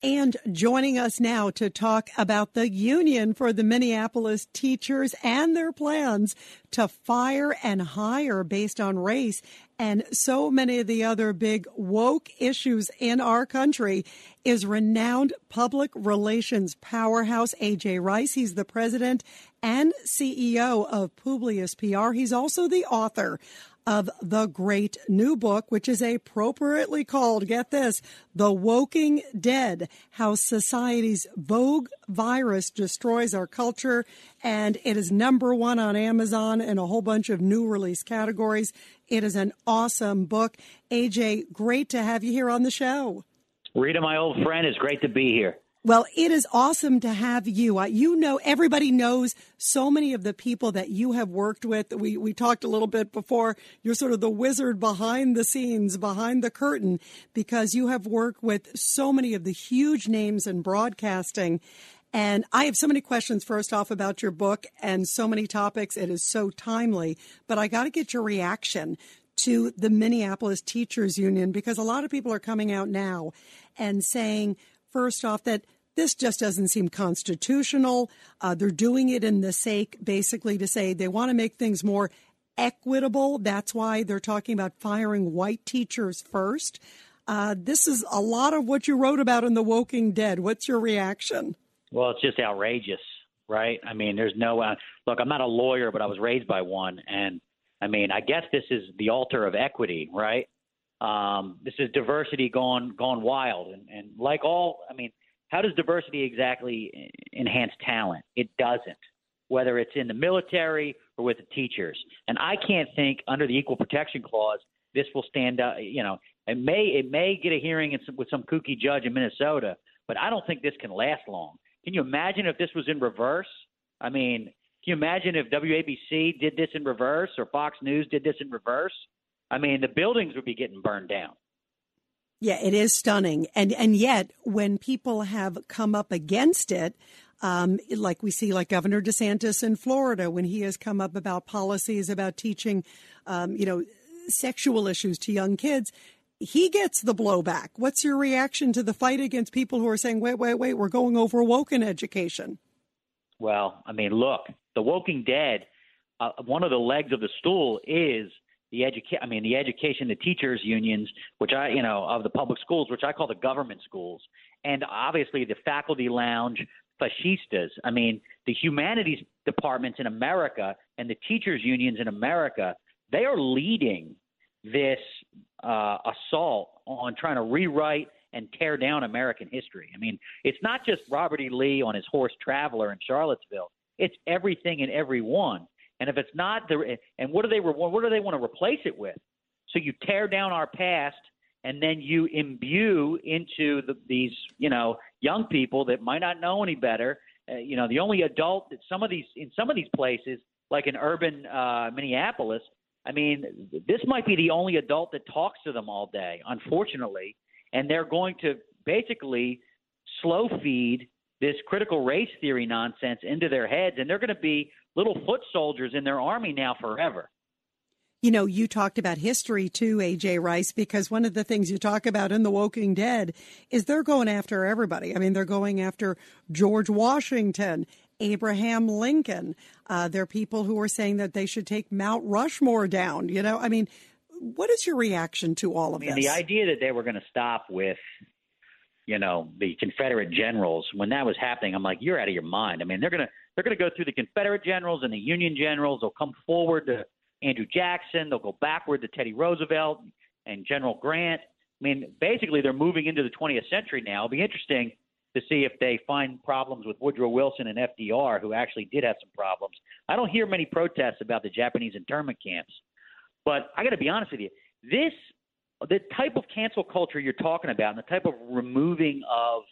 And joining us now to talk about the union for the Minneapolis teachers and their plans to fire and hire based on race and so many of the other big woke issues in our country is renowned public relations powerhouse AJ Rice. He's the president and CEO of Publius PR. He's also the author of the great new book, which is appropriately called, get this, The Woking Dead How Society's Woke Virus Destroys Our Culture. And it is number one on Amazon in a whole bunch of new release categories. It is an awesome book. AJ, great to have you here on the show. Rita, my old friend, it's great to be here. Well, it is awesome to have you. You know, everybody knows so many of the people that you have worked with. We, we talked a little bit before. You're sort of the wizard behind the scenes, behind the curtain, because you have worked with so many of the huge names in broadcasting. And I have so many questions, first off, about your book and so many topics. It is so timely. But I got to get your reaction to the Minneapolis Teachers Union because a lot of people are coming out now and saying, first off, that this just doesn't seem constitutional. Uh, they're doing it in the sake, basically, to say they want to make things more equitable. That's why they're talking about firing white teachers first. Uh, this is a lot of what you wrote about in The Woking Dead. What's your reaction? Well, it's just outrageous, right? I mean, there's no uh, look. I'm not a lawyer, but I was raised by one, and I mean, I guess this is the altar of equity, right? Um, this is diversity gone gone wild, and, and like all, I mean, how does diversity exactly enhance talent? It doesn't, whether it's in the military or with the teachers. And I can't think under the Equal Protection Clause this will stand up. You know, it may it may get a hearing some, with some kooky judge in Minnesota, but I don't think this can last long. Can you imagine if this was in reverse? I mean, can you imagine if WABC did this in reverse or Fox News did this in reverse? I mean, the buildings would be getting burned down. Yeah, it is stunning. And and yet when people have come up against it, um, like we see like Governor DeSantis in Florida when he has come up about policies about teaching um, you know, sexual issues to young kids, he gets the blowback. What's your reaction to the fight against people who are saying, wait, wait, wait, we're going over woken education? Well, I mean, look, The Woking Dead, uh, one of the legs of the stool is – the education, I mean, the education, the teachers unions, which I, you know, of the public schools, which I call the government schools, and obviously the faculty lounge fascistas. I mean, the humanities departments in America and the teachers unions in America, they are leading this uh, assault on trying to rewrite and tear down American history. I mean, it's not just Robert E. Lee on his horse Traveler in Charlottesville. It's everything and everyone. And if it's not and what do they what do they want to replace it with? So you tear down our past and then you imbue into the, these you know young people that might not know any better. Uh, you know, the only adult that some of these in some of these places, like in urban uh, Minneapolis, I mean, this might be the only adult that talks to them all day, unfortunately, and they're going to basically slow feed this critical race theory nonsense into their heads, and they're going to be little foot soldiers in their army now forever. You know, you talked about history too, AJ Rice, because one of the things you talk about in The Woking Dead is they're going after everybody. I mean, they're going after George Washington, Abraham Lincoln. Uh, there are people who are saying that they should take Mount Rushmore down. You know, I mean, what is your reaction to all of I mean, this? The idea that they were going to stop with, you know, the Confederate generals when that was happening, I'm like, you're out of your mind. I mean, they're to they're to go through the Confederate generals and the Union generals. They'll come forward to Andrew Jackson. They'll go backward to Teddy Roosevelt and General Grant. I mean, basically, they're moving into the 20th century now. It'll be interesting to see if they find problems with Woodrow Wilson and FDR, who actually did have some problems. I don't hear many protests about the Japanese internment camps, but I got to be honest with you. This, the type of cancel culture you're talking about, and the type of removing of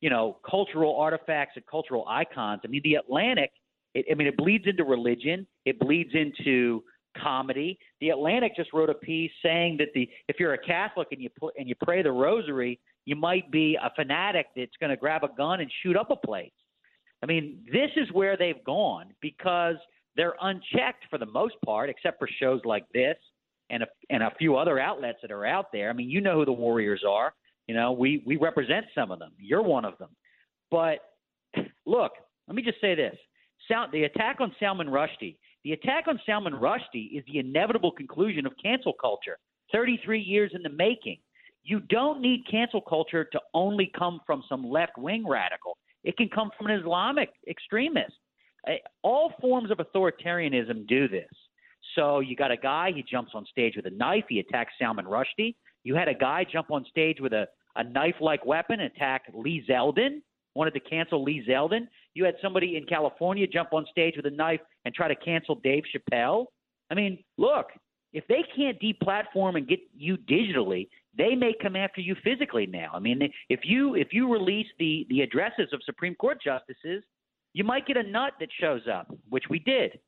you know, cultural artifacts and cultural icons. I mean, the Atlantic, it, I mean, it bleeds into religion, it bleeds into comedy. The Atlantic just wrote a piece saying that the if you're a Catholic and you put and you pray the Rosary, you might be a fanatic that's going to grab a gun and shoot up a place. I mean, this is where they've gone because they're unchecked for the most part, except for shows like this and a, and a few other outlets that are out there. I mean, you know who the Warriors are You know, we we represent some of them. You're one of them. But look, let me just say this: the attack on Salman Rushdie, the attack on Salman Rushdie is the inevitable conclusion of cancel culture. 33 years in the making. You don't need cancel culture to only come from some left wing radical. It can come from an Islamic extremist. Eh, all forms of authoritarianism do this. So you got a guy, he jumps on stage with a knife, he attacks Salman Rushdie. You had a guy jump on stage with a, a knife like weapon, attack Lee Zeldin, wanted to cancel Lee Zeldin. You had somebody in California jump on stage with a knife and try to cancel Dave Chappelle. I mean, look, if they can't deplatform and get you digitally, they may come after you physically now. I mean, if you if you release the the addresses of Supreme Court justices, you might get a nut that shows up, which we did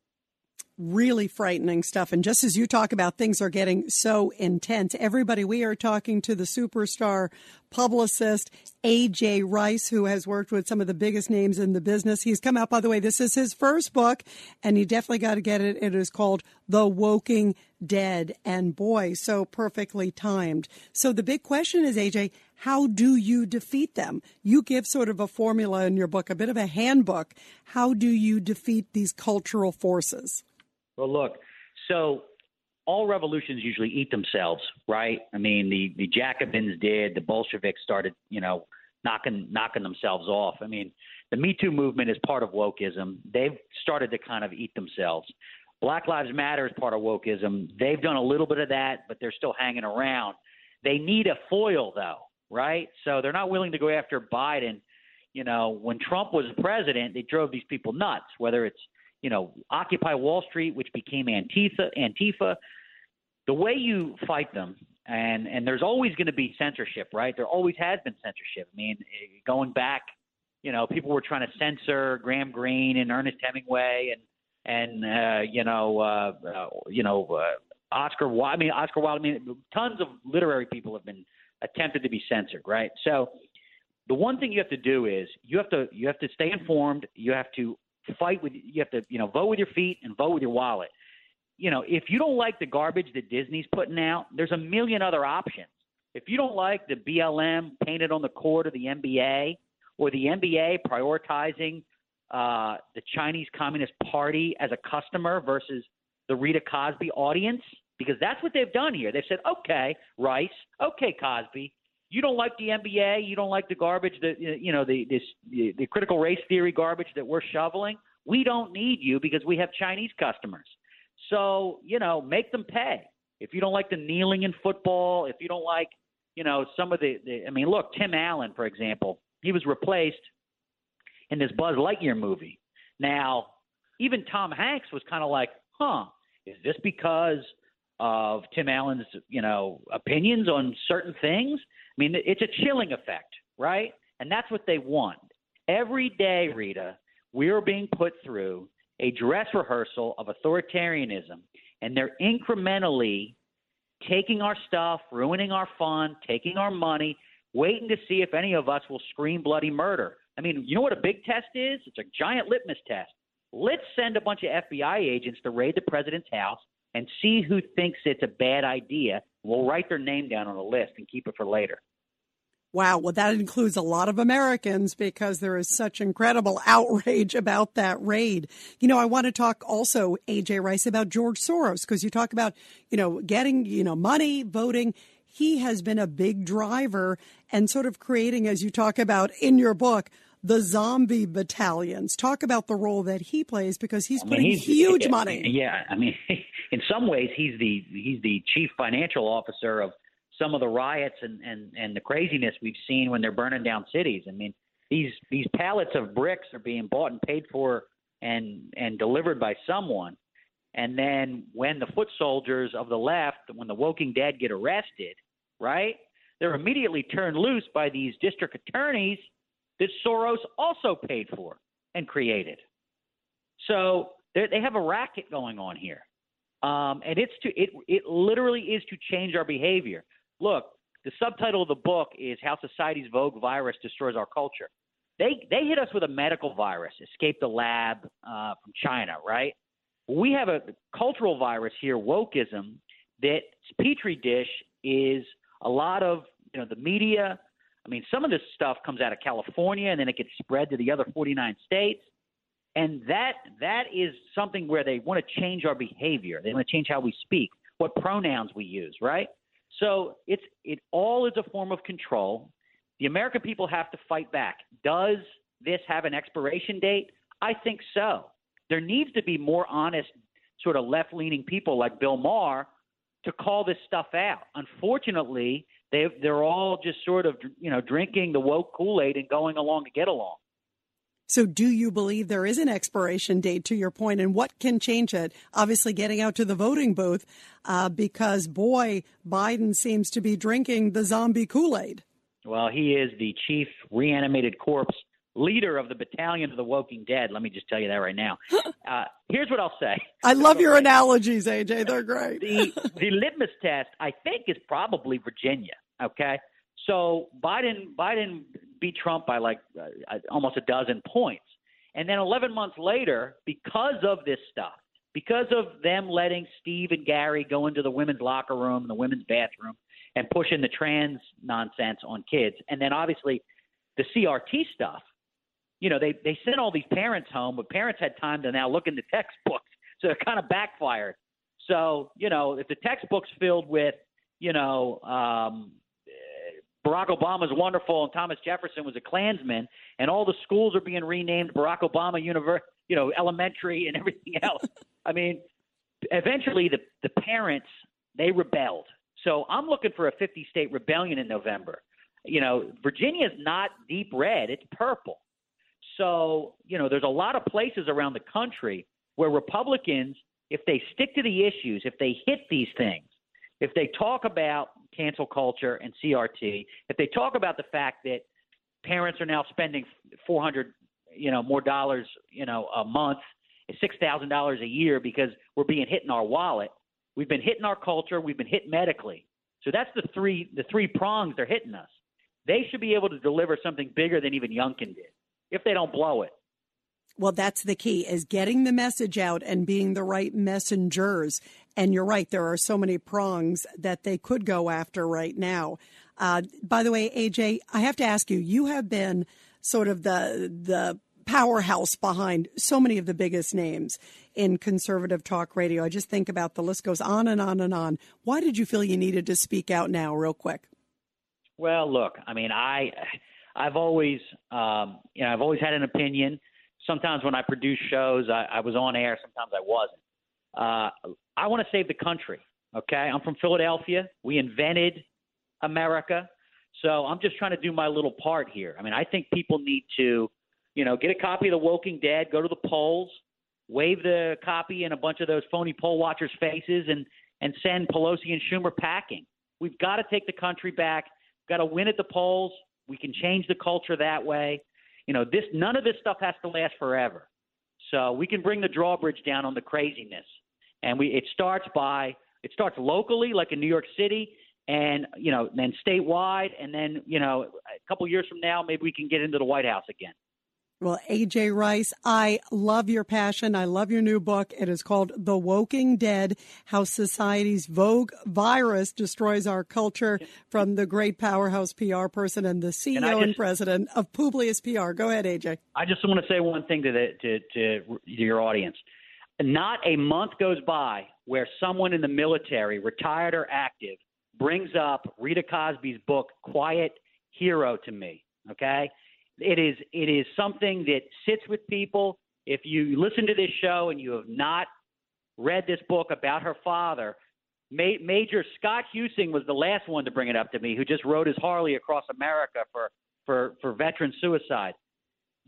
really frightening stuff. And just as you talk about things are getting so intense, everybody, we are talking to the superstar publicist, AJ Rice, who has worked with some of the biggest names in the business. He's come out, by the way, this is his first book, and you definitely got to get it. It is called The Woking Dead. And boy, so perfectly timed. So the big question is, AJ, how do you defeat them? You give sort of a formula in your book, a bit of a handbook. How do you defeat these cultural forces? Well, look, so all revolutions usually eat themselves, right? I mean, the the Jacobins did, the Bolsheviks started, you know, knocking knocking themselves off. I mean, the Me Too movement is part of wokeism. They've started to kind of eat themselves. Black Lives Matter is part of wokeism. They've done a little bit of that, but they're still hanging around. They need a foil, though, right? So they're not willing to go after Biden. You know, when Trump was president, they drove these people nuts, whether it's you know, Occupy Wall Street, which became Antifa. Antifa. The way you fight them, and and there's always going to be censorship, right? There always has been censorship. I mean, going back, you know, people were trying to censor Graham Greene and Ernest Hemingway and and uh, you know, uh, uh, you know, uh, Oscar Wilde. I mean, Oscar Wilde. I mean, tons of literary people have been attempted to be censored, right? So the one thing you have to do is you have to you have to stay informed. You have to fight with you have to you know vote with your feet and vote with your wallet. You know, if you don't like the garbage that Disney's putting out, there's a million other options. If you don't like the BLM painted on the court of the NBA or the NBA prioritizing uh, the Chinese Communist Party as a customer versus the Rita Cosby audience, because that's what they've done here. They've said, okay, Rice, okay, Cosby, you don't like the NBA, you don't like the garbage that you know the this the, critical race theory garbage that we're shoveling. We don't need you because we have Chinese customers. So you know, make them pay. If you don't like the kneeling in football, if you don't like you know some of the, the I mean, look, Tim Allen, for example, he was replaced in this Buzz Lightyear movie. Now, even Tom Hanks was kind of like, huh, is this because of Tim Allen's, you know, opinions on certain things? I mean, it's a chilling effect, right? And that's what they want. Every day, Rita, we are being put through a dress rehearsal of authoritarianism, and they're incrementally taking our stuff, ruining our fun, taking our money, waiting to see if any of us will scream bloody murder. I mean, you know what a big test is? It's a giant litmus test. Let's send a bunch of FBI agents to raid the president's house and see who thinks it's a bad idea. We'll write their name down on a list and keep it for later. Wow. Well, that includes a lot of Americans because there is such incredible outrage about that raid. You know, I want to talk also, AJ Rice, about George Soros because you talk about, you know, getting, you know, money, voting. He has been a big driver and sort of creating, as you talk about in your book, the zombie battalions. Talk about the role that he plays because he's I mean, putting he's, huge money. Yeah, I mean, in some ways, he's the he's the chief financial officer of some of the riots and and and the craziness we've seen when they're burning down cities. I mean, these these pallets of bricks are being bought and paid for and and delivered by someone. And then when the foot soldiers of the left, when the Woking Dead get arrested, right? They're immediately turned loose by these district attorneys that Soros also paid for and created. So they have a racket going on here, um, and it's to it it literally is to change our behavior. Look, the subtitle of the book is "How Society's Woke Virus Destroys Our Culture." They they hit us with a medical virus, escaped the lab uh, from China, right? We have a cultural virus here, wokeism. That petri dish is a lot of you know the media, I mean, some of this stuff comes out of California and then it gets spread to the other 49 states. And that that is something where they want to change our behavior. They want to change how we speak, what pronouns we use, right? So it's it all is a form of control. The American people have to fight back. Does this have an expiration date? I think so. There needs to be more honest, sort of left leaning people like Bill Maher to call this stuff out. Unfortunately, they they're all just sort of you know drinking the woke Kool Aid and going along to get along. So, do you believe there is an expiration date to your point, and what can change it? Obviously, getting out to the voting booth, uh, because boy, Biden seems to be drinking the zombie Kool Aid. Well, he is the chief reanimated corpse leader of the battalion of the Woking Dead. Let me just tell you that right now. Uh, here's what I'll say. I love your analogies, AJ. They're great. the the litmus test, I think, is probably Virginia. Okay, so Biden Biden beat Trump by like uh, almost a dozen points, and then 11 months later, because of this stuff, because of them letting Steve and Gary go into the women's locker room, the women's bathroom, and pushing the trans nonsense on kids, and then obviously the CRT stuff you know, they they sent all these parents home, but parents had time to now look in the textbooks, so it kind of backfired. So you know, if the textbook's filled with you know um, Barack Obama's wonderful and Thomas Jefferson was a Klansman, and all the schools are being renamed Barack Obama University, you know, elementary and everything else. I mean, eventually the the parents they rebelled. So I'm looking for a 50 state rebellion in November. You know, Virginia's not deep red; it's purple. So, you know, there's a lot of places around the country where Republicans, if they stick to the issues, if they hit these things, if they talk about cancel culture and CRT, if they talk about the fact that parents are now spending 400, you know, more dollars, you know, a month, $6,000 a year because we're being hit in our wallet. We've been hitting our culture, we've been hit medically. So that's the three the three prongs they're hitting us. They should be able to deliver something bigger than even Youngkin did if they don't blow it. Well, that's the key is getting the message out and being the right messengers. And you're right, there are so many prongs that they could go after right now. Uh, by the way, AJ, I have to ask you, you have been sort of the the powerhouse behind so many of the biggest names in conservative talk radio. I just think about the list goes on and on and on. Why did you feel you needed to speak out now, real quick? Well, look, I mean, I I've always, um, you know, I've always had an opinion. Sometimes when I produce shows, I, I was on air. Sometimes I wasn't. Uh, I want to save the country. Okay, I'm from Philadelphia. We invented America, so I'm just trying to do my little part here. I mean, I think people need to, you know, get a copy of The Woking Dead, go to the polls, wave the copy in a bunch of those phony poll watchers' faces, and and send Pelosi and Schumer packing. We've got to take the country back. We've got to win at the polls. We can change the culture that way. You know, this none of this stuff has to last forever. So we can bring the drawbridge down on the craziness. And we it starts by it starts locally, like in New York City, and you know, then statewide, and then you know, a couple years from now, maybe we can get into the White House again. Well, AJ Rice, I love your passion. I love your new book. It is called The Woking Dead How Society's Woke Virus Destroys Our Culture from the great powerhouse PR person and the CEO and, just, and president of Publius PR. Go ahead, AJ. I just want to say one thing to, the, to, to your audience. Not a month goes by where someone in the military, retired or active, brings up Rita Cosby's book, Quiet Hero, to me. Okay? It is it is something that sits with people. If you listen to this show and you have not read this book about her father, Major Scott Huesing was the last one to bring it up to me, who just rode his Harley across America for for for veteran suicide.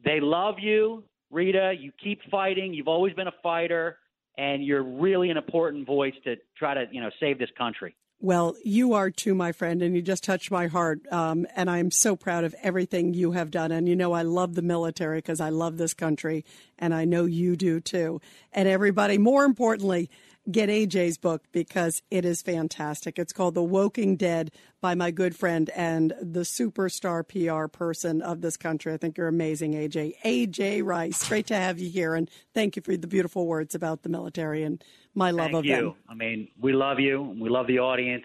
They love you, Rita. You keep fighting. You've always been a fighter, and you're really an important voice to try to you know save this country. Well, you are too, my friend, and you just touched my heart. Um, and I'm so proud of everything you have done. And you know, I love the military because I love this country, and I know you do too. And everybody, more importantly, get AJ's book because it is fantastic. It's called The Woking Dead by my good friend and the superstar PR person of this country. I think you're amazing, AJ. AJ Rice, great to have you here. And thank you for the beautiful words about the military and my love thank of you. them. I mean, we love you. We love the audience.